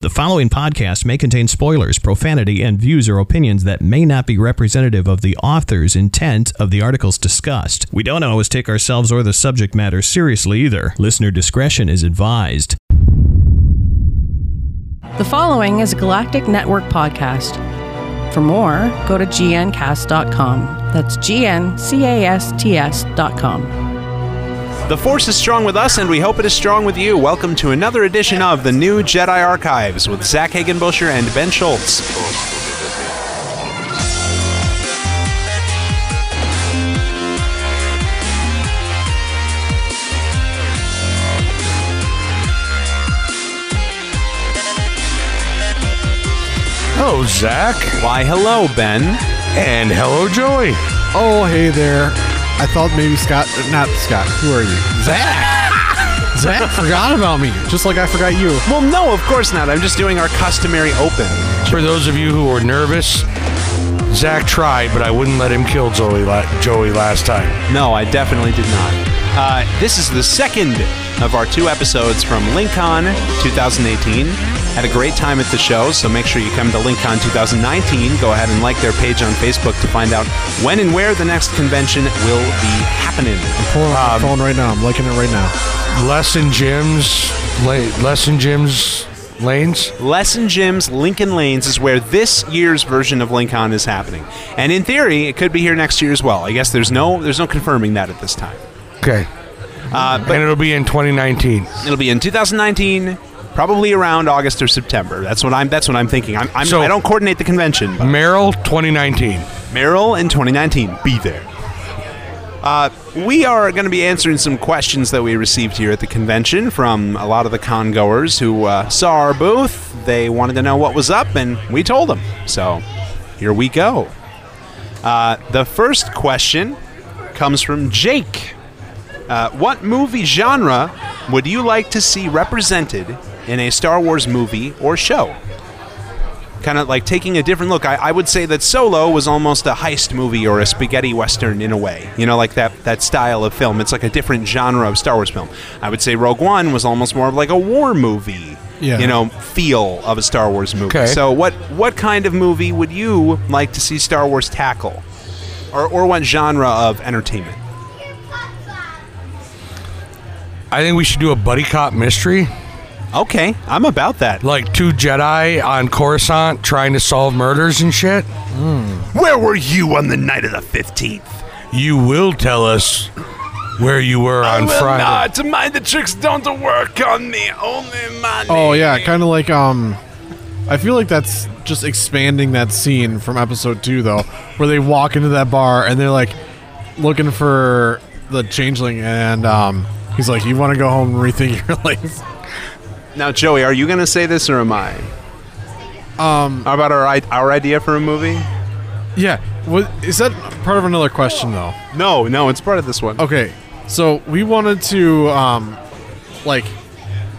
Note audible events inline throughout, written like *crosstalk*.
The following podcast may contain spoilers, profanity, and views or opinions that may not be representative of the author's intent of the articles discussed. We don't always take ourselves or the subject matter seriously either. Listener discretion is advised. The following is a Galactic Network podcast. For more, go to gncast.com. That's G-N-C-A-S-T-S.com. The Force is strong with us, and we hope it is strong with you. Welcome to another edition of the New Jedi Archives with Zach Hagenbusher and Ben Schultz. Hello, Zach. Why, hello, Ben. And hello, Joey. Oh, hey there. I thought maybe Scott, not Scott. Who are you? Zach. *laughs* Zach forgot about me, just like I forgot you. Well, no, of course not. I'm just doing our customary open. For those of you who were nervous, Zach tried, but I wouldn't let him kill Joey, la- Joey last time. No, I definitely did not. Uh, this is the second of our two episodes from LincCon 2018. Had a great time at the show, so make sure you come to LincCon 2019. Go ahead and like their page on Facebook to find out when and where the next convention will be happening. I'm pulling up my um, phone right now. I'm liking it right now. Lesson Jim's, la- Lesson Jim's lanes. Lesson Gyms Lincoln Lanes is where this year's version of LincCon is happening, and in theory, it could be here next year as well. I guess there's no there's no confirming that at this time. Okay. Uh, but and it'll be in 2019. It'll be in 2019, probably around August or September. That's what I'm. That's what I'm thinking. I'm, I'm, So- I don't coordinate the convention. But Merrill, 2019. Merrill in 2019, be there. Uh, we are going to be answering some questions that we received here at the convention from a lot of the con goers who uh, saw our booth. They wanted to know what was up, and we told them. So here we go. Uh, the first question comes from Jake. Uh, what movie genre would you like to see represented in a Star Wars movie or show? Kind of like taking a different look. I, I would say that Solo was almost a heist movie or a spaghetti western in a way. You know, like that that style of film. It's like a different genre of Star Wars film. I would say Rogue One was almost more of like a war movie. Yeah. You know, feel of a Star Wars movie. Okay. So what what kind of movie would you like to see Star Wars tackle? Or, or what genre of entertainment? I think we should do a buddy cop mystery. Okay, I'm about that. Like two Jedi on Coruscant trying to solve murders and shit. Where were you on the night of the 15th? You will tell us where you were on Friday. not. Mind the tricks don't work on me. Only my Oh yeah, kind of like um. I feel like that's just expanding that scene from episode two, though, where they walk into that bar and they're like looking for the changeling, and um, he's like, "You want to go home and rethink your *laughs* life?" Now, Joey, are you going to say this or am I? Um, How about our i- our idea for a movie? Yeah. What is that part of another question though? No, no, it's part of this one. Okay, so we wanted to um, like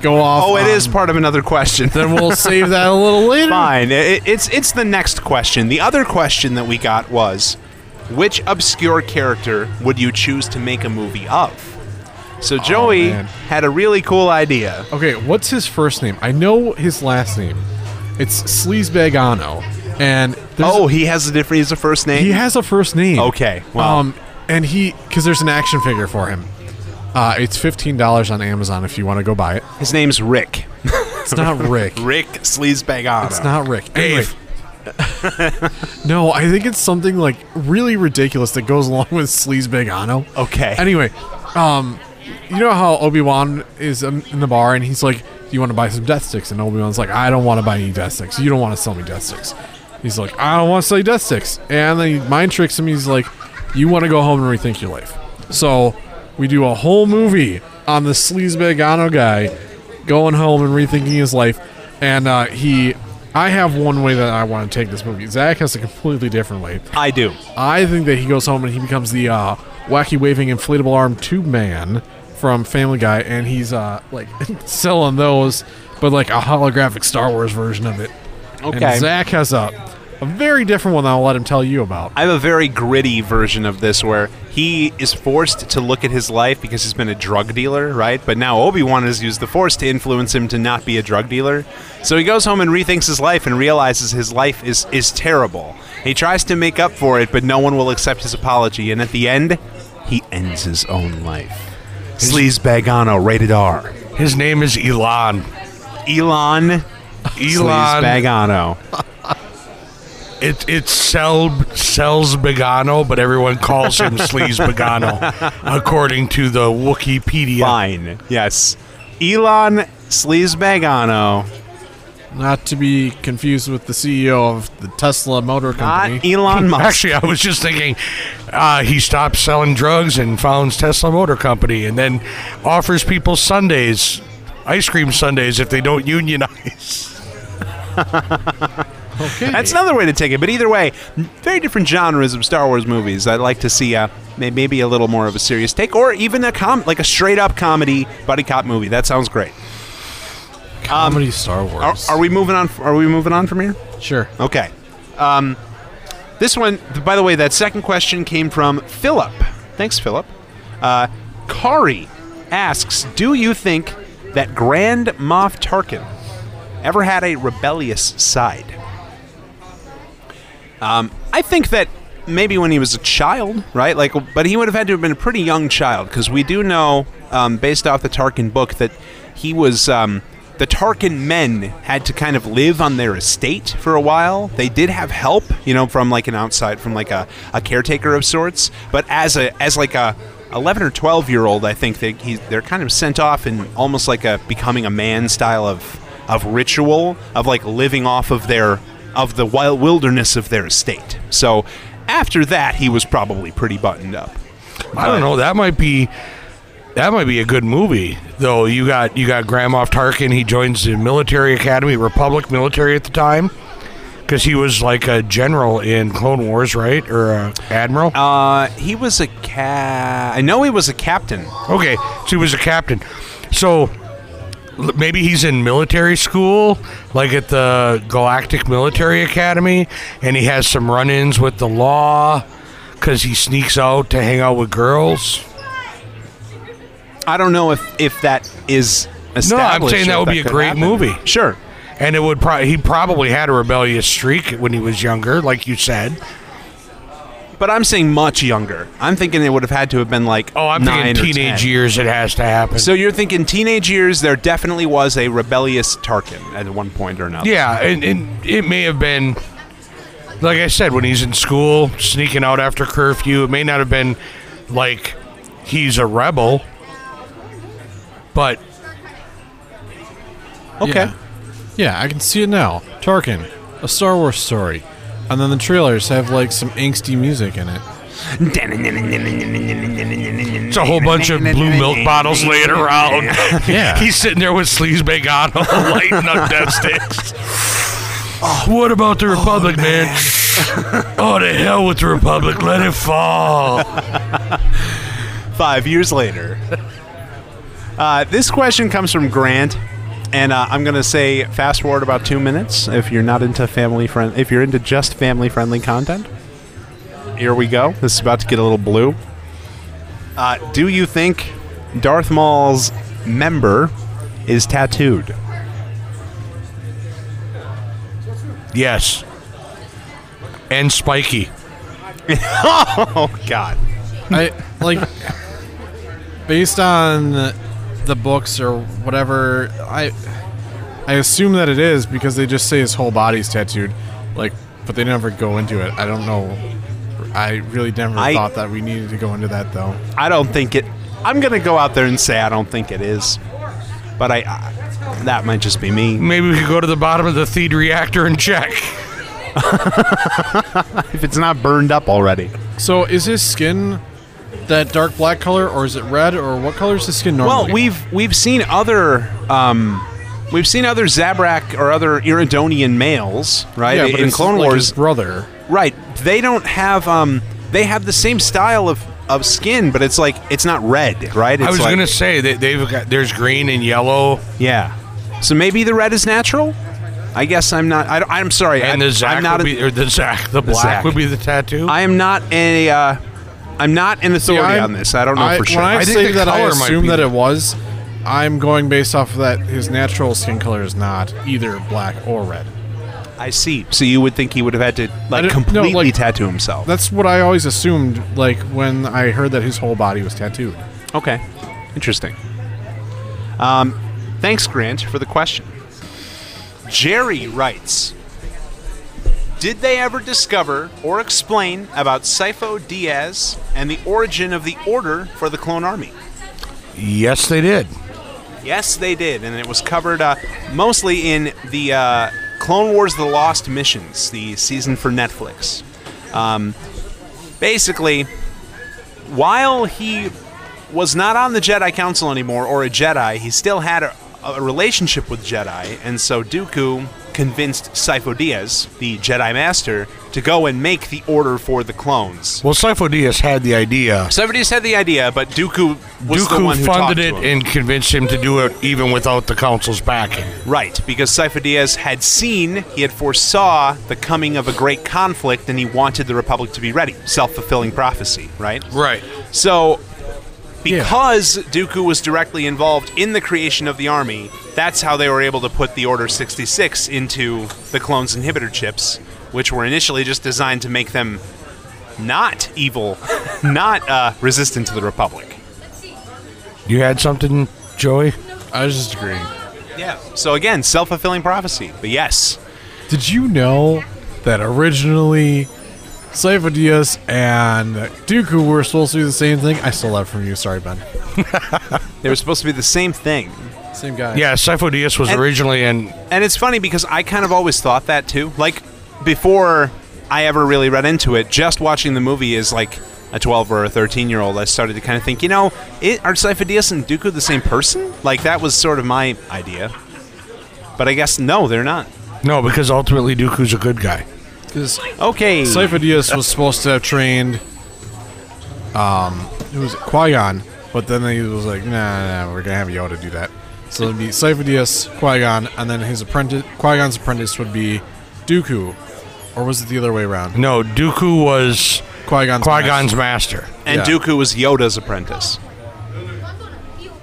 go off. Oh, it on- is part of another question. *laughs* Then we'll save that a little later. Fine. It, it's it's the next question. The other question that we got was, which obscure character would you choose to make a movie of? So Joey man. had a really cool idea. Okay, what's his first name? I know his last name. It's Sleazebaggano, and Oh, he has a different. He's a first name. he has a first name. Okay, well- um, and he because there's an action figure for him. Uh, it's fifteen dollars on Amazon if you want to go buy it. His name's Rick. It's not *laughs* Rick. Rick Sleazebaggano. It's not Rick. Anyway. *laughs* *laughs* no, I think it's something like really ridiculous that goes along with Sleazebaggano. Okay. Anyway, um, you know how Obi Wan is in the bar and he's like, "Do you want to buy some death sticks?" And Obi Wan's like, "I don't want to buy any death sticks. You don't want to sell me death sticks." He's like, "I don't want to sell you death sticks." And then he mind tricks him. He's like, "You want to go home and rethink your life." So we do a whole movie on the Sleazebaggano guy going home and rethinking his life, and uh, he. I have one way that I want to take this movie. Zach has a completely different way. I do. I think that he goes home and he becomes the uh, wacky waving inflatable arm tube man from Family Guy, and he's uh, like *laughs* selling those, but like a holographic Star Wars version of it. Okay. And Zach has a a very different one that I'll let him tell you about. I have a very gritty version of this where he is forced to look at his life because he's been a drug dealer, right? But now Obi Wan has used the Force to influence him to not be a drug dealer. So he goes home and rethinks his life and realizes his life is, is terrible. He tries to make up for it, but no one will accept his apology. And at the end, he ends his own life. Sleaze Bagano, rated R. His name is Elan. Elan. Elan. Bagano. *laughs* It, it's Sel, Sel's Begano, but everyone calls him *laughs* Sleaze Begano, according to the Wookieepedia. Fine. Yes. Elan Sleaze Bagano. Not to be confused with the CEO of the Tesla Motor Company. Not Elon *laughs* Musk. Actually, I was just thinking uh, he stopped selling drugs and founds Tesla Motor Company and then offers people sundaes, ice cream sundaes, if they don't unionize. *laughs* okay. That's another way to take it. But either way, very different genres of Star Wars movies. I'd like to see uh, may- maybe a little more of a serious take, or even a com like a straight up comedy buddy cop movie. That sounds great. Comedy Star Are, Wars. are we moving on? Are we moving on from here? Sure. Okay. Um, this one, by the way, that second question came from Philip. Thanks, Philip. Uh, Kari asks, "Do you think that Grand Moff Tarkin ever had a rebellious side?" Um, I think that maybe when he was a child, right? Like, but he would have had to have been a pretty young child because we do know, um, based off the Tarkin book, that he was. Um, the Tarkin men had to kind of live on their estate for a while. They did have help, you know, from like an outside, from like a, a caretaker of sorts. But as a as like a 11 or 12 year old, I think they he, they're kind of sent off in almost like a becoming a man style of of ritual of like living off of their of the wild wilderness of their estate. So after that, he was probably pretty buttoned up. I don't know. That might be that might be a good movie, though. You got you got Grand Moff Tarkin. He joins the military academy, Republic military at the time, because he was like a general in Clone Wars, right, or a admiral. Uh, he was a ca. I know he was a captain. Okay, so he was a captain. So l- maybe he's in military school, like at the Galactic Military Academy, and he has some run-ins with the law because he sneaks out to hang out with girls. I don't know if if that is established. No, I'm saying that would be a great happen. movie. Sure. And it would probably he probably had a rebellious streak when he was younger, like you said. But I'm saying much younger. I'm thinking it would have had to have been like Oh, I'm nine thinking teenage years. It has to happen. So you're thinking teenage years? There definitely was a rebellious Tarkin at one point or another. yeah, and, and it may have been, like I said, when he's in school, sneaking out after curfew. It may not have been like he's a rebel, but Okay. Yeah. Yeah, I can see it now. Tarkin, a Star Wars story. And then the trailers have like some angsty music in it. it's a whole bunch of blue milk bottles laying around. *laughs* Yeah. he's sitting there with Sleazebaggano, *laughs* lighting up death sticks. Oh, what about the oh, Republic, man? *laughs* oh, to hell with the Republic. Let it fall. Five years later. Uh, this question comes from Grant, and uh, I'm going to say fast forward about two minutes if you're not into family friend, if you're into just family friendly content. Here we go. This is about to get a little blue. Uh, do you think Darth Maul's member is tattooed? Yes. And spiky. *laughs* Oh God! I like based on the books or whatever. I I assume that it is because they just say his whole body's tattooed. Like, but they never go into it. I don't know. I really never I- thought that we needed to go into that though. I don't think it. I'm going to go out there and say I don't think it is, but I. I that might just be me. Maybe we could go to the bottom of the Theed reactor and check. *laughs* If it's not burned up already. So is his skin that dark black color, or is it red, or what color is the skin normally? Well, we've we've seen other um, we've seen other Zabrak or other Iridonian males, right? yeah, but in it's Clone like Wars, his brother. right? They don't have um, they have the same style of, of skin, but it's like it's not red, right? It's I was like, gonna say that they've got there's green and yellow. yeah. So maybe the red is natural. I guess I'm not. I, I'm sorry. And I, the Zach I'm not. would a- be, or the Zach, the black Zach. would be the tattoo. I am not a. Uh, I'm not an authority I'm- on this. I don't know I- for sure. When I, I think say the that I color might assume be that it was, I'm going based off of that his natural skin color is not either black or red. I see. So you would think he would have had to like don't- no, completely like- tattoo himself. That's what I always assumed. Like when I heard that his whole body was tattooed. Okay, interesting. Um, thanks, Grant, for the question. Jerry writes Did they ever discover or explain about Sifo Dyas and the origin of the Order for the Clone Army? yes, they did. Yes, they did, and it was covered uh, mostly in the uh, Clone Wars: The Lost Missions, the season for Netflix. Um, basically, while he was not on the Jedi Council anymore or a Jedi, he still had a, a relationship with Jedi, and so Dooku convinced Sifo Dyas, the Jedi Master, to go and make the order for the clones. Well, Sifo Dyas had the idea. Sifo Dyas had the idea, but Dooku was the one who talked funded to it him. and convinced him to do it even without the council's backing. Right, because Sifo Dyas had seen, he had foresaw the coming of a great conflict, and he wanted the Republic to be ready. Self fulfilling prophecy, right? Right. So, because Dooku was directly involved in the creation of the army, that's how they were able to put the Order 66 into the clones inhibitor chips, which were initially just designed to make them not evil, *laughs* not uh, resistant to the Republic. You had something, Joey? I was just agreeing. Yeah. So again, self fulfilling prophecy. But yes, Did you know that originally Sifo Dyas and Dooku were supposed to be the same thing? I stole that from you. Sorry, Ben. *laughs* they were supposed to be the same thing. Same guy. Yeah, Sifo Dyas was And- originally in. And it's funny because I kind of always thought that too. Like before I ever really read into it, just watching the movie as like a 12 or a 13 year old, I started to kind of think, you know, it, are Sifo Dyas and Dooku the same person? Like that was sort of my idea. But I guess no, they're not. No, because ultimately Dooku's a good guy. Because Okay. Sifo Dyas was supposed to have trained. Um, it was Qui Gon, but then he was like, "Nah, nah, nah, we're gonna have Yoda do that." So it'd be Sifo Dyas, Qui Gon, and then his apprentice, Qui Gon's apprentice would be Dooku, or was it the other way around? No, Dooku was Qui Gon's. Qui Gon's master. and yeah. Dooku was Yoda's apprentice.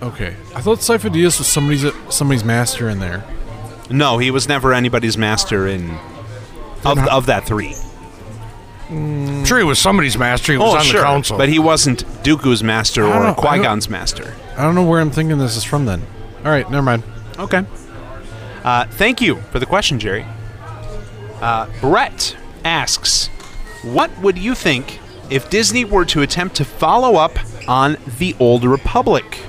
Okay, I thought Sifo Dyas was somebody's somebody's master in there. No, he was never anybody's master in of, of that three. I'm sure he was somebody's master. He was Oh, on sure. the council. But he wasn't Dooku's master I don't or know, I Qui don't- Gon's master. I don't know where I'm thinking this is from. Then, all right, never mind. Okay. Uh, thank you for the question, Jerry. Uh, Brett asks, "What would you think if Disney were to attempt to follow up on the Old Republic?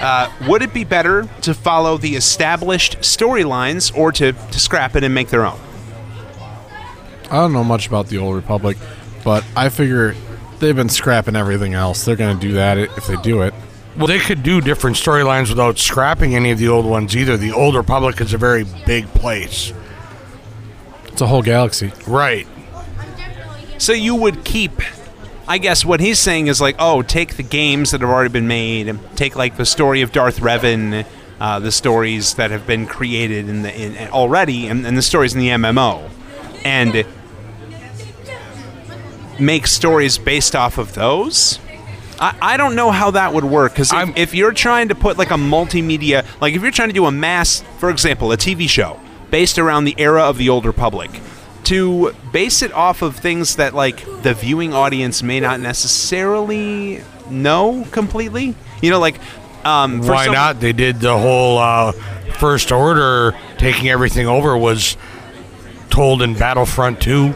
Uh, would it be better to follow the established storylines or to, to scrap it and make their own?" I don't know much about the Old Republic, but I figure they've been scrapping everything else. They're gonna do that if they do it. well, they could do different storylines without scrapping any of the old ones either. The Old Republic is a very big place. It's a whole galaxy. Right. So you would keep. I guess what he's saying is like, oh, take the games that have already been made, take like the story of Darth Revan, uh, the stories that have been created in the in, already, and, and the stories in the MMO, and make stories based off of those. I, I don't know how that would work because if, if you're trying to put like a multimedia, like if you're trying to do a mass, for example, a TV show based around the era of the Old Republic, to base it off of things that like the viewing audience may not necessarily know completely, you know, like um, Why some- not? They did the whole uh, First Order taking everything over was told in Battlefront 2.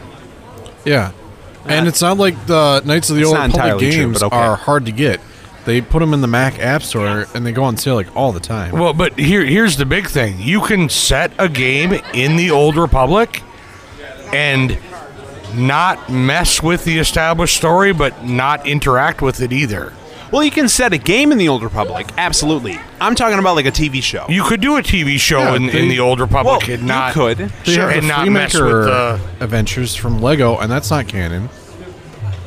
Yeah, and it's not like the Knights of the It's Old not Republic entirely true, games but okay. are hard to get. They put them in the Mac App Store and they go on sale like all the time. Well, but here here's the big thing. You can set a game in the Old Republic and not mess with the established story, but not interact with it either. Well, you can set a game in the Old Republic, absolutely. I'm talking about like a TV show. You could do a TV show Yeah, in, they- in the Old Republic well, and not you could. they Sure. have and the not mess with Freemaker the. Adventures from Lego, and that's not canon.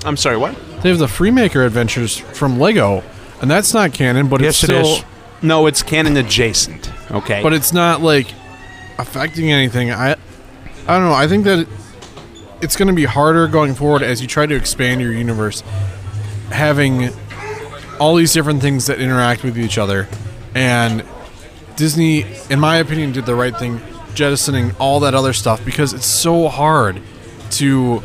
I'm sorry, what? They have the Freemaker Adventures from Lego, and that's not canon. But it's Yes, it still, is. No, it's canon adjacent. Okay. but it's not like affecting anything. I I don't know. I think that it's going to be harder going forward as you try to expand your universe, having all these different things that interact with each other. And Disney, in my opinion, did the right thing jettisoning all that other stuff because it's so hard to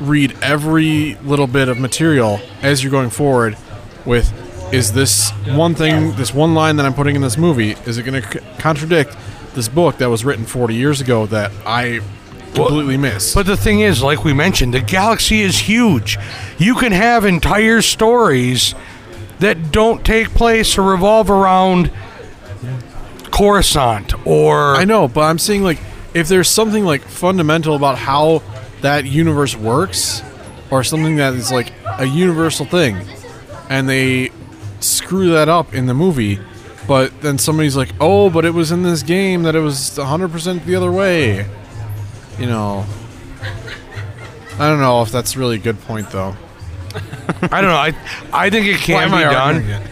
read every little bit of material as you're going forward with is this one thing this one line that i'm putting in this movie is it going to c- contradict this book that was written 40 years ago that i completely missed But the thing is, like we mentioned, the galaxy is huge. You can have entire stories that don't take place or revolve around Coruscant or i know but i'm saying like if there's something like fundamental about how that universe works or something that is like a universal thing and they screw that up in the movie but then somebody's like oh but it was in this game that it was 100% the other way you know? I don't know if that's really a good point though I don't know. I I think it can be done. arguing?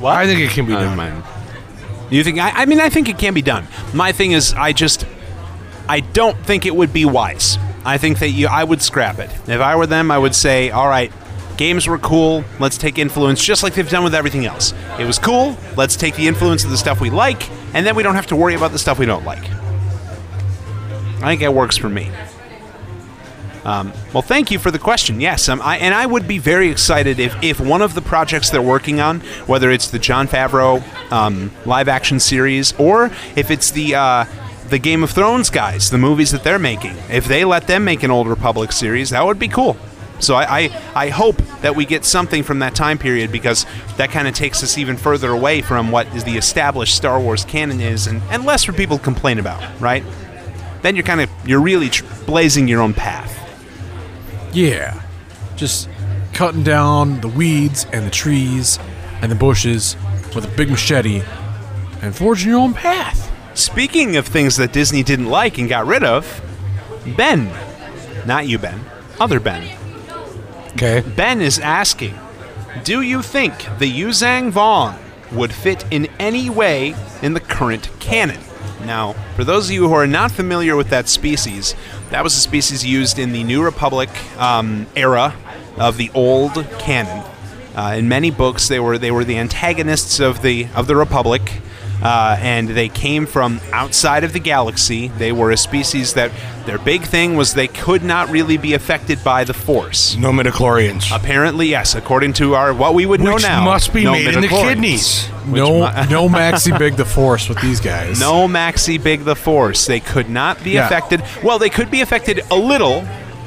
What? I think it can be I done. mind. You think? I, I mean, I think it can be done. My thing is, I just, I don't think it would be wise. I think that you, I would scrap it. If I were them, I would say, all right, games were cool. Let's take influence, just like they've done with everything else. It was cool. Let's take the influence of the stuff we like, and then we don't have to worry about the stuff we don't like. I think that works for me. Um, well, thank you for the question. Yes, um, I, and I would be very excited if, if one of the projects they're working on, whether it's the Jon Favreau um, live action series or if it's the uh, the Game of Thrones guys, the movies that they're making, if they let them make an Old Republic series, that would be cool. So I, I, I hope that we get something from that time period because that kind of takes us even further away from what is the established Star Wars canon is, and, and less for people to complain about, right? Then you're kind of you're really blazing your own path. Yeah. Just cutting down the weeds and the trees and the bushes with a big machete and forging your own path. Speaking of things that Disney didn't like and got rid of, Ben, not you, Ben, other Ben. Okay. Ben is asking, do you think the Yuuzhan Vong would fit in any way in the current canon? Now, for those of you who are not familiar with that species, that was a species used in the New Republic um, era of the old canon. Uh, in many books, they were they were the antagonists of the of the Republic, uh, and they came from outside of the galaxy. They were a species that their big thing was they could not really be affected by the Force. No midichlorians. Apparently, yes. According to our what we would know Which now, must be no made in the kidneys. Which No, mu- *laughs* no Maxi Big the Force with these guys. no Maxi Big the Force. They could not be Yeah. affected. Well, they could be affected a little,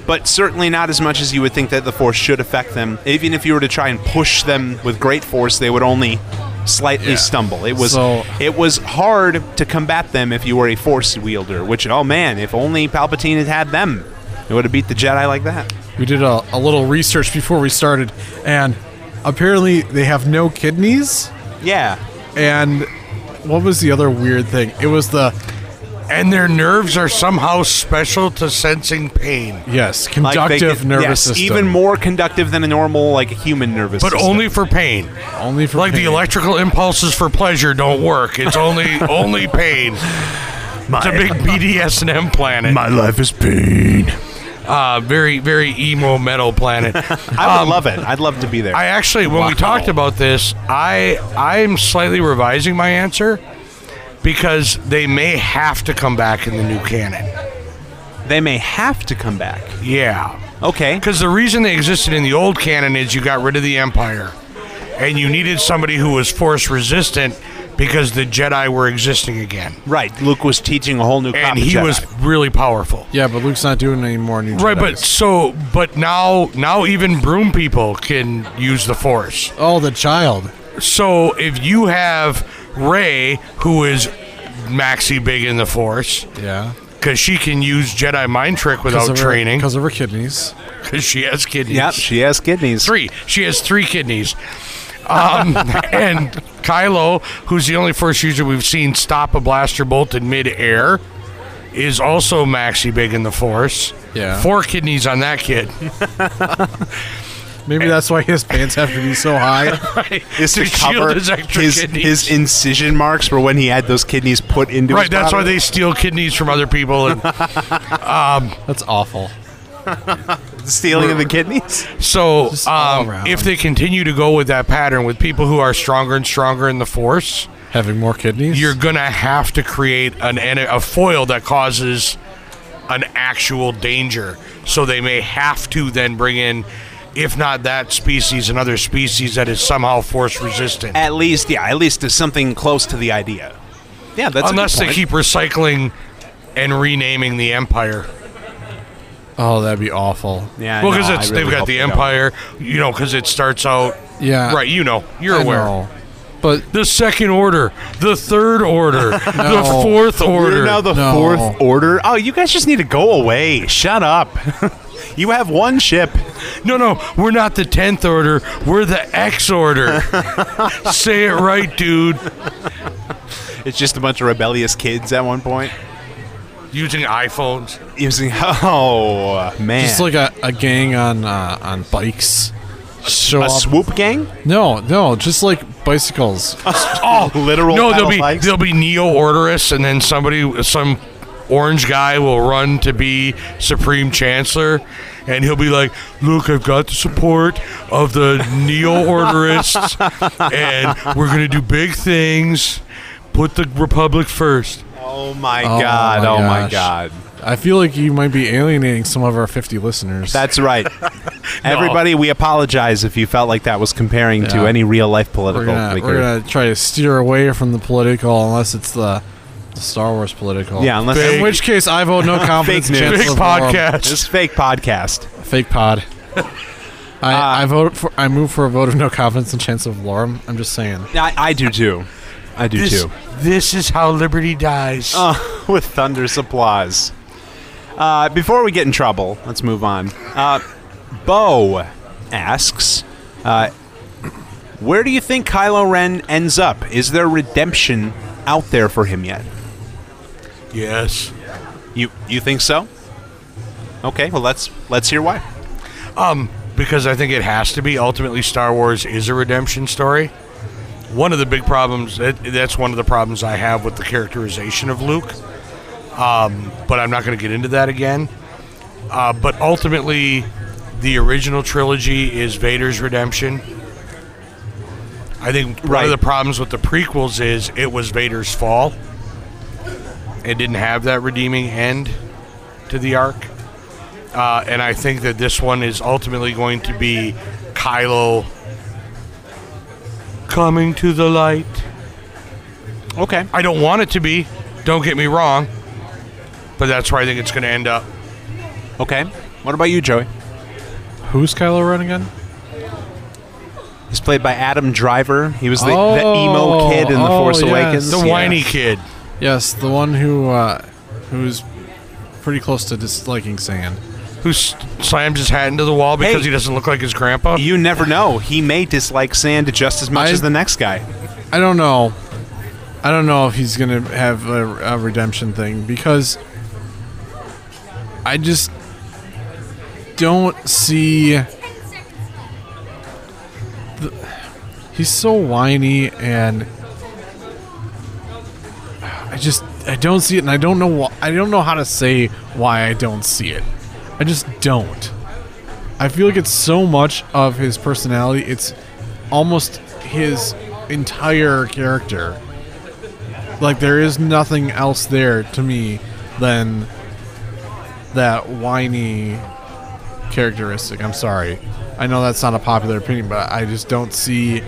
but certainly not as much as you would think that the Force should affect them. Even if you were to try and push them with great force, they would only slightly Yeah. stumble. It was So- it was hard to combat them if you were a Force wielder. Which, oh man, if only Palpatine had had them, it would have beat the Jedi like that. We did a, a little research before we started, and apparently they have no kidneys. Yeah. And what was the other weird thing? It was the And their nerves are somehow special to sensing pain. yes Like conductive they could- nervous yes, system. even more conductive than a normal like human nervous But system. only for pain. only for Like the pain. electrical impulses for pleasure don't work. It's only *laughs* only pain. It's a big BDSM planet. My life is pain. Uh, very very emo metal planet. *laughs* I would love it. I'd love to be there. I actually, when we talked about this, I I'm slightly revising my answer because they may have to come back in the new canon. they may have to come back. Yeah, Okay. because the reason they existed in the old canon is you got rid of the Empire, and you needed somebody who was force resistant because the Jedi were existing again, Right. Luke was teaching a whole new and he Jedi. was really powerful. yeah, but Luke's not doing any more new. Right, but so, but now, now even broom people can use the Force. oh, the child. So if you have Rey, who is maxi big in the Force, Yeah, because she can use Jedi mind trick without training, because of her kidneys. because she has kidneys. Yep. She has kidneys. Three. She has three kidneys. Um, *laughs* and Kylo, who's the only Force user we've seen stop a blaster bolt in mid-air, is also maxi big in the Force. Yeah. Four kidneys on that kid. *laughs* Maybe that's why his pants have to be so high. *laughs* Is to To cover his extra his, his incision marks for when he had those kidneys put into Right, his that's why they steal kidneys from other people. And *laughs* That's awful. *laughs* stealing of the kidneys. so, um, if they continue to go with that pattern with people who are stronger and stronger in the force, Having more kidneys. you're gonna have to create an a foil that causes an actual danger. So they may have to then bring in, if not that species, another species that is somehow force resistant. At least, yeah, at least is something close to the idea. Yeah, that's a good Unless they point. keep recycling and renaming the empire. oh, that'd be awful. Yeah, Well, because I it's really they've got the they don't. empire, you know, because it starts out Yeah. right. You know, you're I aware. know. But The second order, the third order, *laughs* the fourth order. We're now the No. fourth order. Oh, you guys just need to go away. Shut up. *laughs* you have one ship. no, no, we're not the tenth order. We're the X order. *laughs* Say it right, dude. It's just a bunch of rebellious kids at one point Using iPhones. using. *laughs* Oh man, just like a, a gang on uh, on bikes. Show a up. swoop gang. no, no, just like bicycles. *laughs* Oh, literal. No, pedal there'll be bikes? there'll be neo orderists, and then somebody, some orange guy will run to be supreme chancellor, and he'll be like, "Look, I've got the support of the neo orderists, and we're gonna do big things. Put the republic first. Oh my Oh god! my oh my god! I feel like you might be alienating some of our 50 listeners. That's right. *laughs* *laughs* Everybody, we apologize if you felt like that was comparing to any real life we're political gonna we're gonna try to steer away from the political unless it's the, the Star Wars political. yeah, unless Fake- In which case, I vote no *laughs* confidence. Fake in news. Chancellor Big Valorum. podcast. it's fake podcast. Fake pod. *laughs* I, I vote for. I move for a vote of no confidence in Chancellor Valorum. I'm just saying. I, I do too. I do This, too. this is how liberty dies. Uh, *laughs* with thunderous applause. Uh, before we get in trouble, let's move on. Uh, Bo asks, uh, where do you think Kylo Ren ends up? Is there redemption out there for him yet? Yes. You you think so? Okay, well let's let's hear why. Um, because I think it has to be. Ultimately, Star Wars is a redemption story. One of the big problems that, that's one of the problems I have with the characterization of Luke. Um, but I'm not going to get into that again. Uh, but ultimately, the original trilogy is Vader's redemption. I think one Right. of the problems with the prequels is it was Vader's fall. It didn't have that redeeming end to the arc. Uh, and I think that this one is ultimately going to be Kylo coming to the light. Okay. I don't want it to be, don't get me wrong, but that's where I think it's going to end up. Okay. What about you, Joey? Who's Kylo Ren again? He's played by Adam Driver. He was the, the Oh, emo kid in The oh, Force yes. Awakens. The Yeah. whiny kid. Yes, the one who uh, who's pretty close to disliking sand. Who s- slams his hat into the wall because Hey. he doesn't look like his grandpa? You never know. He may dislike sand just as much I- as the next guy. I don't know. I don't know if he's gonna have a, a redemption thing because I just don't see. The, he's so whiny and I just I don't see it, and I don't know wh- I don't know how to say why I don't see it. I just don't. I feel like it's so much of his personality. It's almost his entire character. Like there is nothing else there to me than that whiny characteristic. I'm sorry. I know that's not a popular opinion, but I just don't see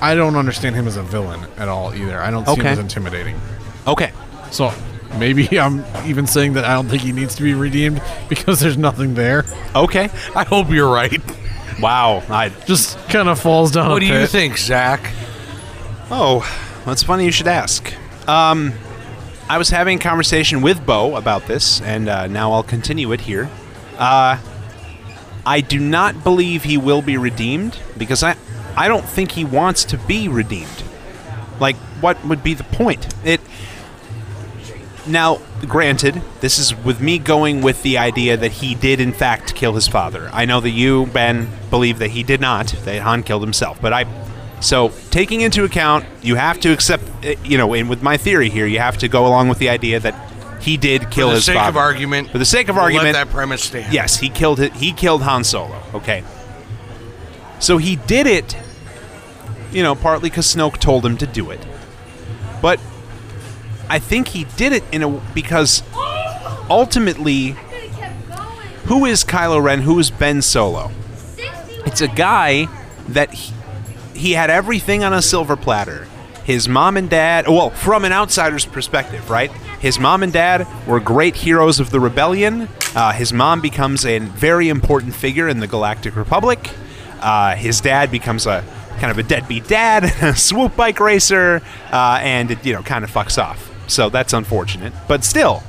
I don't understand him as a villain at all either. I don't see him as intimidating. Okay. So maybe *laughs* I'm even saying that I don't think he needs to be redeemed *laughs* because there's nothing there. Okay. I hope you're right. Wow. I, Just kind of falls down. What a do you think, Zach? oh, that's funny you should ask. Um, I was having a conversation with Bo about this, and uh, now I'll continue it here. Uh, I do not believe he will be redeemed because I, I don't think he wants to be redeemed. Like, what would be the point? It. Now, granted, this is with me going with the idea that he did in fact kill his father. I know that you, Ben, believe that he did not. That Han killed himself, but I. So taking into account, you have to accept, uh, you know, and with my theory here, you have to go along with the idea that he did kill his father. For the sake father. of argument, For the sake of we'll argument, let that premise stand. Yes, he killed it. He killed Han Solo. Okay. So he did it, you know, partly because Snoke told him to do it, but I think he did it in a because ultimately, who is Kylo Ren? Who is Ben Solo? It's a guy that he, he had everything on a silver platter. His mom and dad, well, from an outsider's perspective, right? His mom and dad were great heroes of the rebellion. Uh, his mom becomes a very important figure in the Galactic Republic. Uh, his dad becomes a kind of a deadbeat dad, *laughs* a swoop bike racer, uh, and it, you know, kind of fucks off. So that's unfortunate. But still,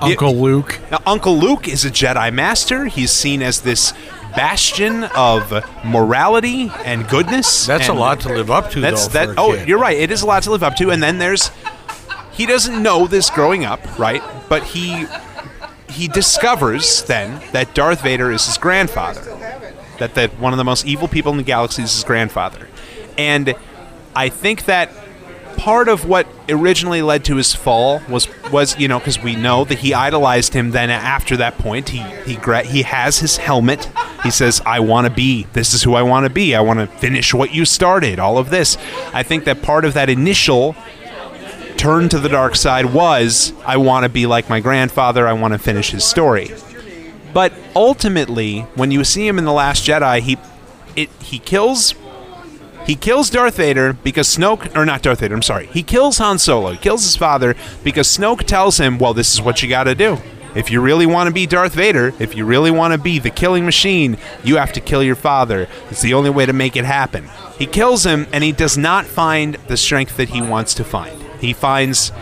Uncle Luke. now, Uncle Luke is a Jedi Master. He's seen as this bastion of morality and goodness. That's a lot to live up to, That's though. that. Oh, kid. you're right. It is a lot to live up to. And then there's he doesn't know this growing up, right? But he he discovers then that Darth Vader is his grandfather. That that one of the most evil people in the galaxy is his grandfather. And I think that part of what originally led to his fall was was you know because we know that he idolized him. Then after that point, he he he has his helmet. He says, "I want to be. This is who I want to be. I want to finish what you started." All of this. I think that part of that initial turn to the dark side was, "I want to be like my grandfather. I want to finish his story." But ultimately, when you see him in the Last Jedi, he it he kills he kills Darth Vader because Snoke, or not Darth Vader, I'm sorry. He kills Han Solo. He kills his father because Snoke tells him, well, this is what you got to do. If you really want to be Darth Vader, if you really want to be the killing machine, you have to kill your father. It's the only way to make it happen. He kills him, and he does not find the strength that he wants to find. He finds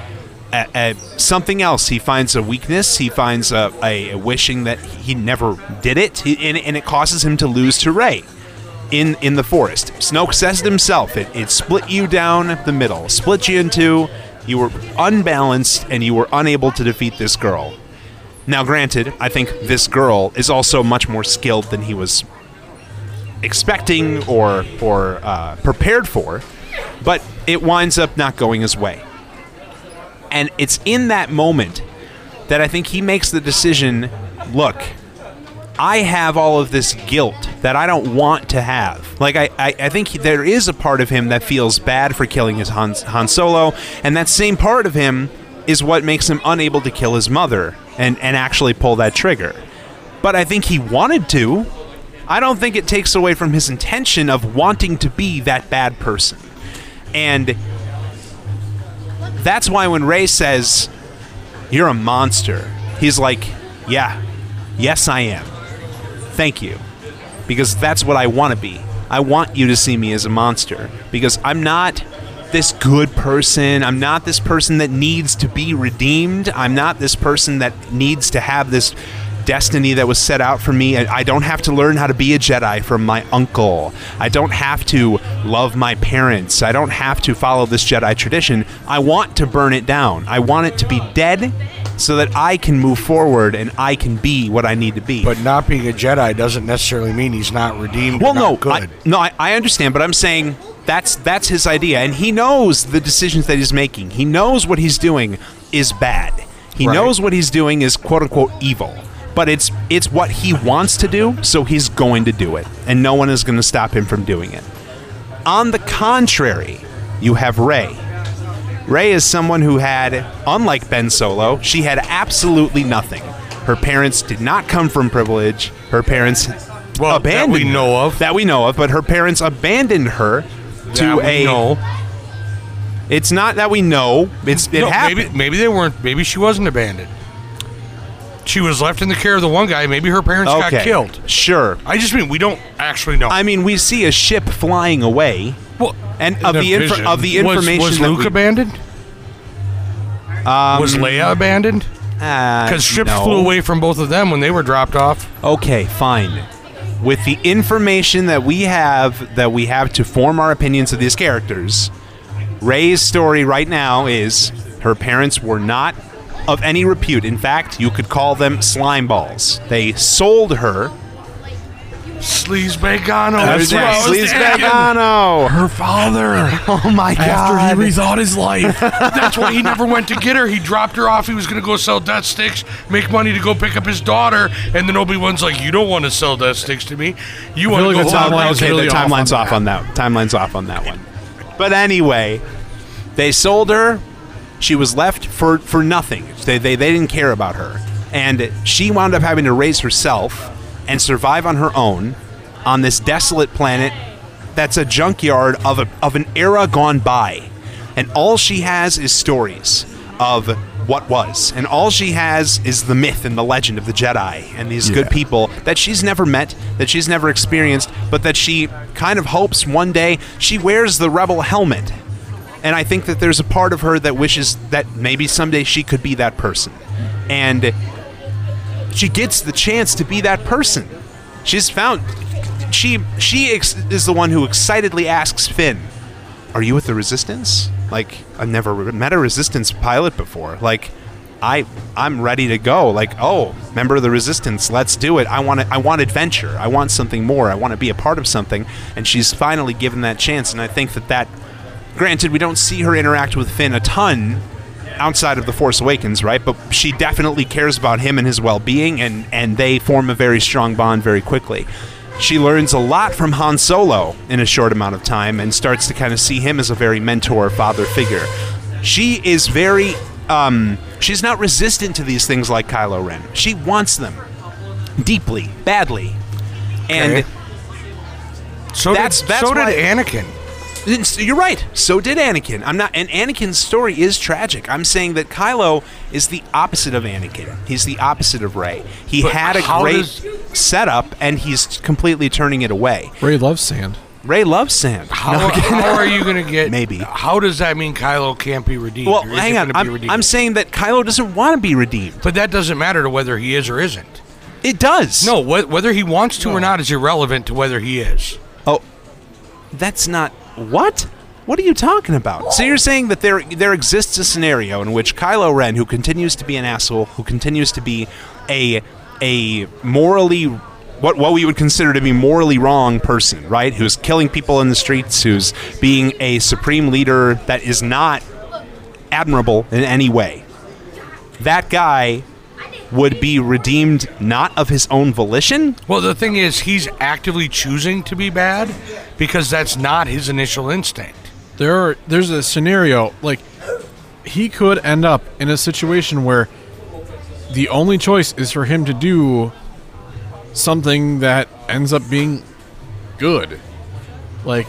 a, a, something else. He finds a weakness. He finds a, a, wishing that he never did it, he, and, and it causes him to lose to Rey in in the forest. Snoke says it himself. It, it split you down the middle, split you in two. You were unbalanced, and you were unable to defeat this girl. Now, granted, I think this girl is also much more skilled than he was expecting or or uh, prepared for, but it winds up not going his way. And it's in that moment that I think he makes the decision. Look, I have all of this guilt that I don't want to have. Like, I, I, I think he, there is a part of him that feels bad for killing his Han, Han Solo, and that same part of him is what makes him unable to kill his mother and, and actually pull that trigger. But I think he wanted to. I don't think it takes away from his intention of wanting to be that bad person. And that's why when Rey says, You're a monster, he's like, Yeah, yes, I am. Thank you. Because that's what I want to be. I want you to see me as a monster. Because I'm not this good person. I'm not this person that needs to be redeemed. I'm not this person that needs to have this destiny that was set out for me. I don't have to learn how to be a Jedi from my uncle. I don't have to love my parents. I don't have to follow this Jedi tradition. I want to burn it down. I want it to be dead so that I can move forward and I can be what I need to be. But not being a Jedi doesn't necessarily mean he's not redeemed. well, no, good. I, no, I, I understand, but I'm saying that's that's his idea, and he knows the decisions that he's making. He knows what he's doing is bad. He Right. knows what he's doing is quote unquote evil. But it's it's what he wants to do, so he's going to do it, and no one is going to stop him from doing it. On the contrary, you have Rey. Rey is someone who had, unlike Ben Solo, she had absolutely nothing. Her parents did not come from privilege. Her parents Well, that abandoned we her. know of. That we know of, but her parents abandoned her to That we a. know. It's not that we know. It's it No, happened. maybe maybe they weren't. Maybe she wasn't abandoned. She was left in the care of the one guy. Maybe her parents okay, got killed. Sure. I just mean we don't actually know. I mean, we see a ship flying away, well, and of the, infor- vision. of the Was- information was, that Luke we- abandoned? was Leia abandoned? Uh, Because ships no. flew away from both of them when they were dropped off. Okay, fine. With the information that we have that we have to form our opinions of these characters, Rey's story right now is her parents were not of any repute. In fact, you could call them slime balls. They sold her. Sleaze Bagano. That's That's what I was Sleaze thinking. Bagano. Her father. *laughs* Oh my god. after he rethought his life. That's why he never went to get her. He dropped her off. He was going to go sell death sticks, make money to go pick up his daughter. And then Obi Wan's like, "You don't want to sell death sticks to me. You want to go the home." timeline okay, really the off timeline's off on that. Timeline's off on that one. But anyway, they sold her. She was left for for nothing. They, they they didn't care about her, and she wound up having to raise herself and survive on her own on this desolate planet that's a junkyard of a, of an era gone by, and all she has is stories of what was, and all she has is the myth and the legend of the Jedi and these good people that she's never met, that she's never experienced, but that she kind of hopes one day she wears the rebel helmet. And I think that there's a part of her that wishes that maybe someday she could be that person. And she gets the chance to be that person. She's found she she ex- is the one who excitedly asks Finn, "Are you with the Resistance?" Like I've never met a Resistance pilot before. Like I I'm ready to go. Like oh, member of the Resistance, let's do it. I want to, I want adventure. I want something more. I want to be a part of something. And she's finally given that chance. And I think that that, granted, we don't see her interact with Finn a ton outside of the Force Awakens, right? But she definitely cares about him and his well-being, and and they form a very strong bond very quickly. She learns a lot from Han Solo in a short amount of time, and starts to kind of see him as a very mentor, father figure. She is very, um, she's not resistant to these things like Kylo Ren. She wants them deeply, badly, and. Okay. So That's- did, that's so why- did Anakin. It's- You're right. So did Anakin. I'm not, and Anakin's story is tragic. I'm saying that Kylo is the opposite of Anakin. He's the opposite of Rey. He But had a great does- setup, and he's completely turning it away. Rey loves sand. Rey loves sand. How, No, how are you going to get? *laughs* Maybe. How does that mean Kylo can't be redeemed? well, hang on. I'm. I'm saying that Kylo doesn't want to be redeemed. but that doesn't matter to whether he is or isn't. It does. No, wh- whether he wants to or not is irrelevant to whether he is. Oh, that's not what. What are you talking about? So you're saying that there there exists a scenario in which Kylo Ren, who continues to be an asshole, who continues to be a a morally what what we would consider to be morally wrong person, right? Who's killing people in the streets, who's being a supreme leader that is not admirable in any way. That guy would be redeemed not of his own volition, Well, the thing is, he's actively choosing to be bad because that's not his initial instinct. There are there's a scenario like he could end up in a situation where the only choice is for him to do something that ends up being good. Like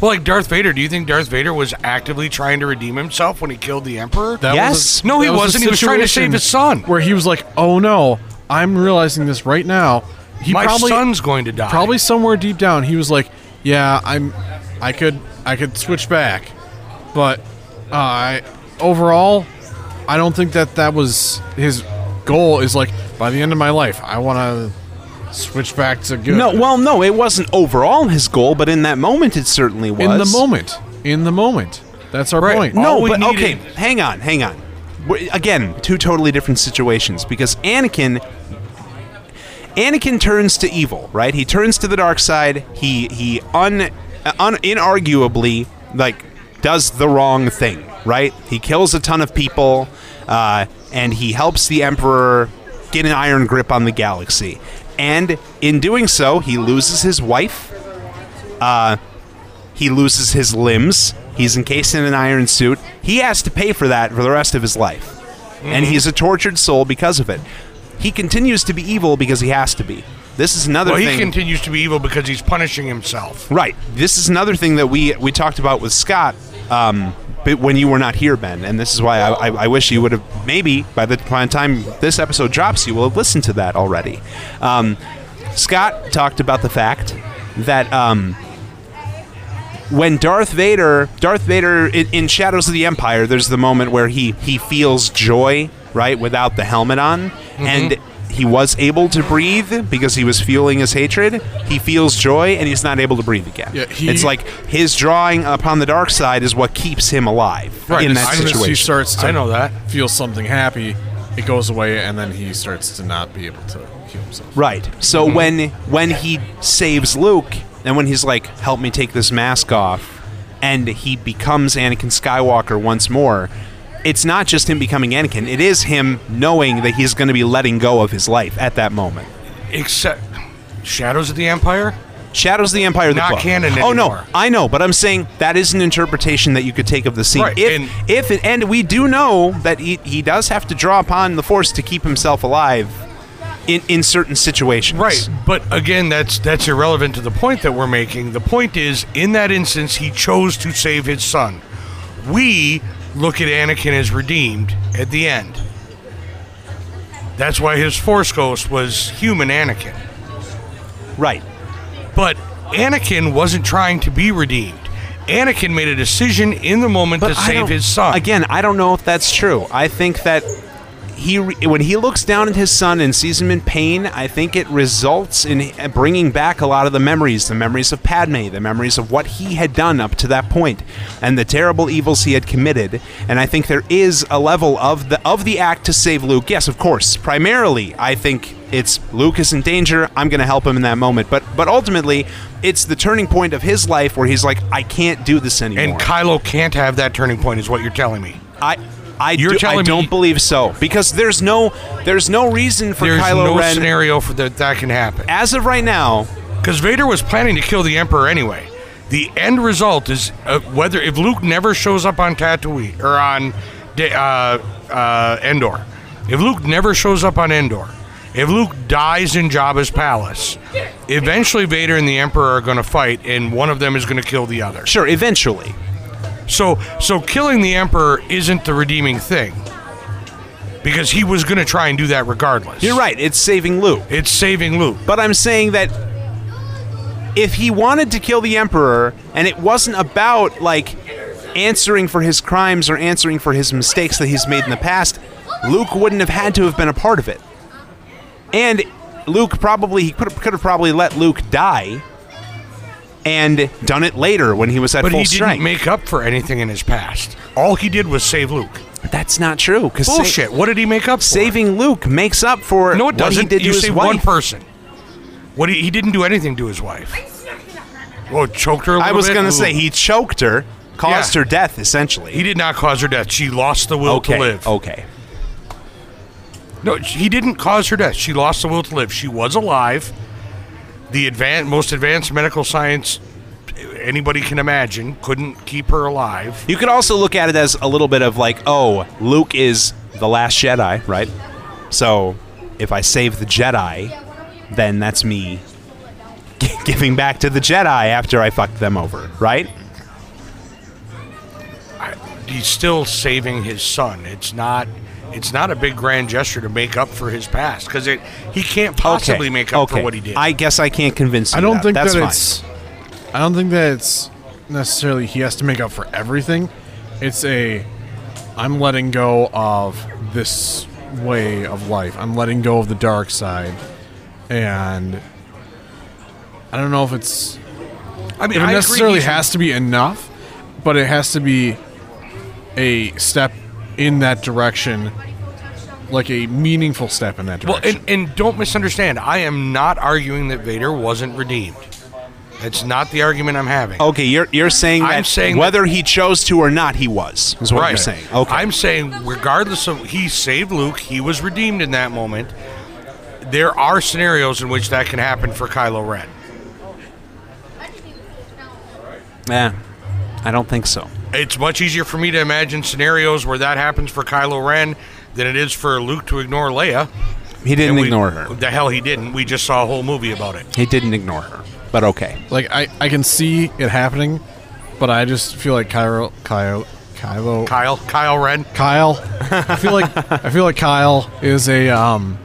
Well, like Darth Vader, do you think Darth Vader was actively trying to redeem himself when he killed the Emperor? that Yes. was a, No, he that a wasn't. He was trying to save his son. Where he was like, "Oh no, I'm realizing this right now." He My probably son's going to die. probably somewhere deep down he was like, "Yeah, I'm I could I could switch back." But uh, I overall I don't think that that was his goal is like by the end of my life I want to switch back to good. No, well, no, it wasn't overall his goal, but in that moment, it certainly was. in the moment. In the moment. That's our Right. point. No, but needed- okay, hang on, hang on. We're- Again, two totally different situations because Anakin. Anakin turns to evil, right? He turns to the dark side. He he un, un inarguably like does the wrong thing, right? He kills a ton of people, uh, and he helps the Emperor get an iron grip on the galaxy. And in doing so, he loses his wife, he loses his limbs. He's encased in an iron suit. He has to pay for that for the rest of his life. And he's a tortured soul because of it. He continues to be evil because he has to be. This is another Well, he continues to be evil because he's punishing himself. right. This is another thing that we we talked about with Scott um, when you were not here, Ben. And this is why I, I, I wish you would have maybe by the time this episode drops, you will have listened to that already. Um, Scott talked about the fact that um, when Darth Vader, Darth Vader in, in Shadows of the Empire, there's the moment where he he feels joy, right, without the helmet on, and he was able to breathe because he was fueling his hatred. He feels joy and he's not able to breathe again. Yeah, he- it's like his drawing upon the dark side is what keeps him alive Right, in that as situation. he starts to I know that. feel something happy, it goes away, and then he starts to not be able to heal himself. Right. So Mm-hmm. when when he saves Luke, and when he's like, "Help me take this mask off," and he becomes Anakin Skywalker once more, it's not just him becoming Anakin. It is him knowing that he's going to be letting go of his life at that moment. Except Shadows of the Empire. Shadows of the Empire, the Not book. canon Oh no. I know, but I'm saying that is an interpretation that you could take of the scene. Right, If, and- if it, and we do know that he, he does have to draw upon the Force to keep himself alive in in certain situations. Right, but again, that's that's irrelevant to the point that we're making. The point is, in that instance, he chose to save his son. We look at Anakin as redeemed at the end. That's why his Force Ghost was human Anakin. Right. But Anakin wasn't trying to be redeemed. Anakin made a decision in the moment to I save don't- his son. Again, I don't know if that's true. I think that he re- when he looks down at his son and sees him in pain, I think it results in bringing back a lot of the memories, the memories of Padme, the memories of what he had done up to that point, and the terrible evils he had committed. And I think there is a level of the of the act to save Luke. Yes, of course. Primarily, I think it's Luke is in danger. I'm going to help him in that moment. But but ultimately, it's the turning point of his life where he's like, I can't do this anymore. and Kylo can't have that turning point, is what you're telling me. I I, You're do, telling I don't me- believe so because there's no there's no reason for There's Kylo no Ren scenario for that that can happen. as of right now. Because Vader was planning to kill the Emperor anyway. The end result is uh, whether if Luke never shows up on Tatooine or on Da- uh, uh, Endor, if Luke never shows up on Endor, if Luke dies in Jabba's palace, eventually Vader and the Emperor are going to fight, and one of them is going to kill the other. Sure, eventually. So, so killing the Emperor isn't the redeeming thing, because he was going to try and do that regardless. You're right. It's saving Luke, It's saving Luke. but I'm saying that if he wanted to kill the Emperor and it wasn't about like answering for his crimes or answering for his mistakes that he's made in the past, Luke wouldn't have had to have been a part of it. And Luke probably he could have, could have probably let Luke die and done it later when he was at But full he strength. didn't make up for anything in his past. All he did was save Luke. That's not true. Because Bullshit. what did he make up for? saving Luke makes up for No, it what doesn't. he did to you his saved wife. one person. What he, he didn't do anything to his wife. Oh, choked her. I I was going to say he choked her, caused Yeah. her death, essentially. He did not cause her death. She lost the will okay. to live. Okay. No, he didn't cause her death. She lost the will to live. She was alive. The advanced, most advanced medical science anybody can imagine couldn't keep her alive. You could also look at it as a little bit of like, oh, Luke is the last Jedi, right? So if I save the Jedi, then that's me g- giving back to the Jedi after I fucked them over, right? He's still saving his son. It's not. It's not a big grand gesture to make up for his past because it he can't possibly okay. make up okay. for what he did. I guess I can't convince you. I don't of think That's that fine. it's. I don't think that it's necessarily he has to make up for everything. It's a. I'm letting go of this way of life. I'm letting go of the dark side, and I don't know if it's. I mean, it I necessarily he's- has to be enough, but it has to be a step in that direction, like a meaningful step in that Well, direction. and, and don't misunderstand. I am not arguing that Vader wasn't redeemed. That's not the argument I'm having. Okay, you're you're saying I'm that saying whether he chose to or not, he was. Is what right. you're saying. Okay. I'm saying, regardless of he saved Luke, he was redeemed in that moment. There are scenarios in which that can happen for Kylo Ren. Yeah, I don't think so. It's much easier for me to imagine scenarios where that happens for Kylo Ren than it is for Luke to ignore Leia. He didn't we- ignore her. The hell he didn't. We just saw a whole movie about it. He didn't ignore her. But okay. like I, I can see it happening, but I just feel like Kylo, Kylo, Kylo, Kyle, Kyle Ren. Kyle. I feel like I feel like Kyle is a um.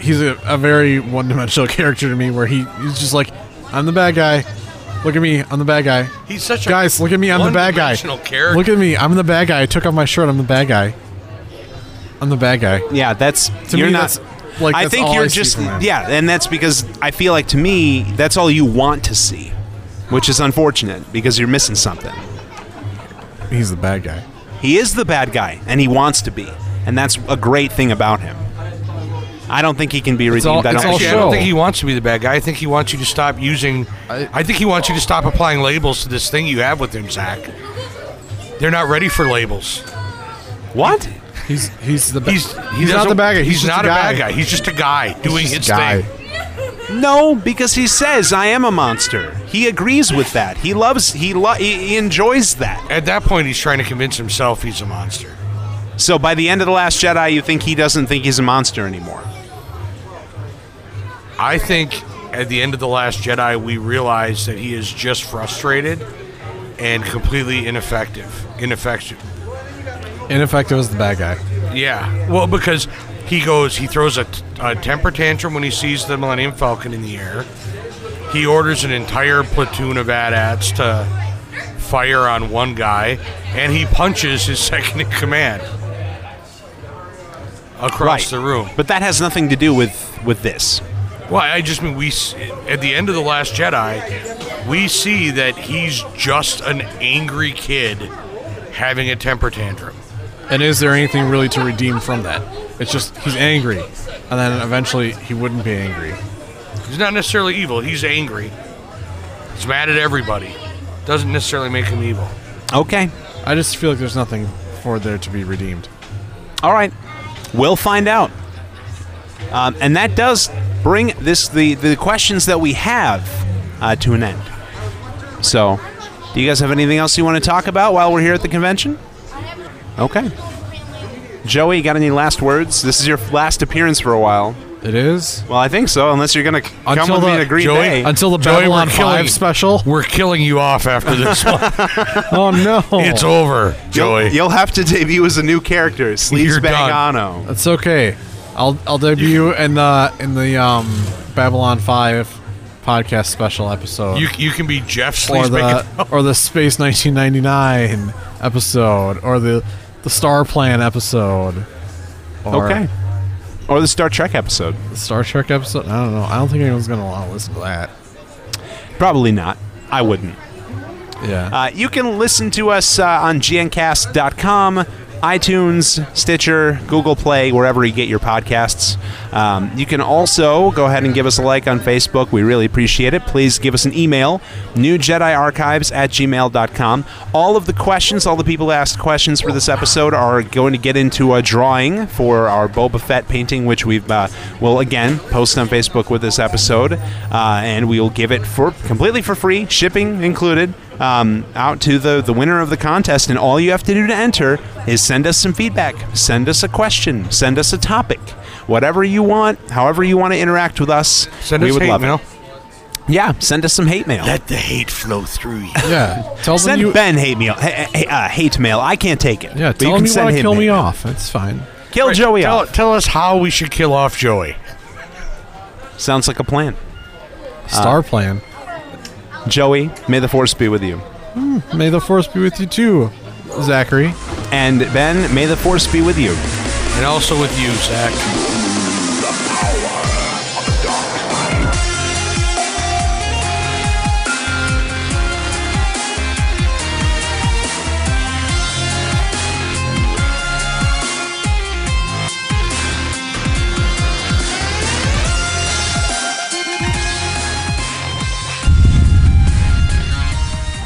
He's a, a very one-dimensional *laughs* character to me, where he, he's just like, I'm the bad guy. Look at me, I'm the bad guy. He's such a Guys, look at me, I'm the bad guy. character. Look at me, I'm the bad guy. I took off my shirt, I'm the bad guy. I'm the bad guy. Yeah, that's To you're me, not. that's like I think all you're I just yeah, and that's because I feel like to me that's all you want to see, which is unfortunate because you're missing something. He's the bad guy. He is the bad guy, and he wants to be, and that's a great thing about him. I don't think he can be redeemed. all- I don't all Actually, think I don't think he wants to be the bad guy. I think he wants you to stop using. I- I, think he wants you to stop applying labels to this thing you have with him, Zach. They're not ready for labels. what? He's he's the ba- He's he's he not doesn't- the bad guy. He's, just not a a, guy. bad guy. He's just a guy doing his guy. thing. No, because he says I am a monster. He agrees with that. He loves. He lo- he, he enjoys that. At that point, he's trying to convince himself he's a monster. So by the end of the Last Jedi, you think he doesn't think he's a monster anymore? I think at the end of the Last Jedi, we realize that he is just frustrated and completely ineffective. Ineffective. Ineffective as the bad guy. Yeah. Well, because he goes, he throws a, a temper tantrum when he sees the Millennium Falcon in the air. He orders an entire platoon of AT-ATs to fire on one guy, and he punches his *laughs* second in command across the room. But that has nothing to do with with this. Well, I just mean we at the end of the Last Jedi, we see that he's just an angry kid having a temper tantrum. And is there anything really to redeem from that? It's just he's angry, and then eventually he wouldn't be angry. He's not necessarily evil. He's angry. He's mad at everybody. Doesn't necessarily make him evil. Okay. I just feel like there's nothing for there to be redeemed. All right. We'll find out. Um, and that does bring this the the questions that we have uh, to an end. So, do you guys have anything else you want to talk about while we're here at the convention? Okay. Joey, got any last words? This is your last appearance for a while. It is Well, I think so, unless you're going to come Until with me the- in a green Joey, day. until the Joey, we're Babylon killing- Five special. We're killing you off after this *laughs* one. Oh no, it's over, Joey. You'll, you'll have to debut as a new character, Sleeves You're. Bangano. It's okay. I'll I'll debut in the in the um Babylon Five podcast special episode. you you can be Jeff or the *laughs* or the Space 1999 episode, or the the Star Plan episode. Or Okay. Or the Star Trek episode. The Star Trek episode. I don't know. I don't think anyone's gonna want to listen to that. Probably not. I wouldn't. Yeah. Uh, you can listen to us uh, on gncast.com, iTunes, Stitcher, Google Play, wherever you get your podcasts. Um, you can also go ahead and give us a like on Facebook. We really appreciate it. Please give us an email, newjediarchives at gmail.com. All of the questions, all the people who asked questions for this episode are going to get into a drawing for our Boba Fett painting, which we've uh, will again post on Facebook with this episode, uh, and we will give it for completely for free, shipping included, um, out to the the winner of the contest. And all you have to do to enter is send us some feedback, send us a question, send us a topic, whatever you want, however you want to interact with us. Send we us would hate love mail. it. Yeah, send us some hate mail. Let the hate flow through you. yeah. Tell them Send you. Ben hate mail. Hey, hey, uh, hate mail. I can't take it. yeah. But Tell you them can you send want to him kill me mail. off. That's fine. Kill Joey tell, off. tell us how we should kill off Joey. Sounds like a plan. Star Plan. Joey, may the force be with you. Hmm, may the force be with you too, Zachary. And Ben, may the force be with you. And also with you, Zach.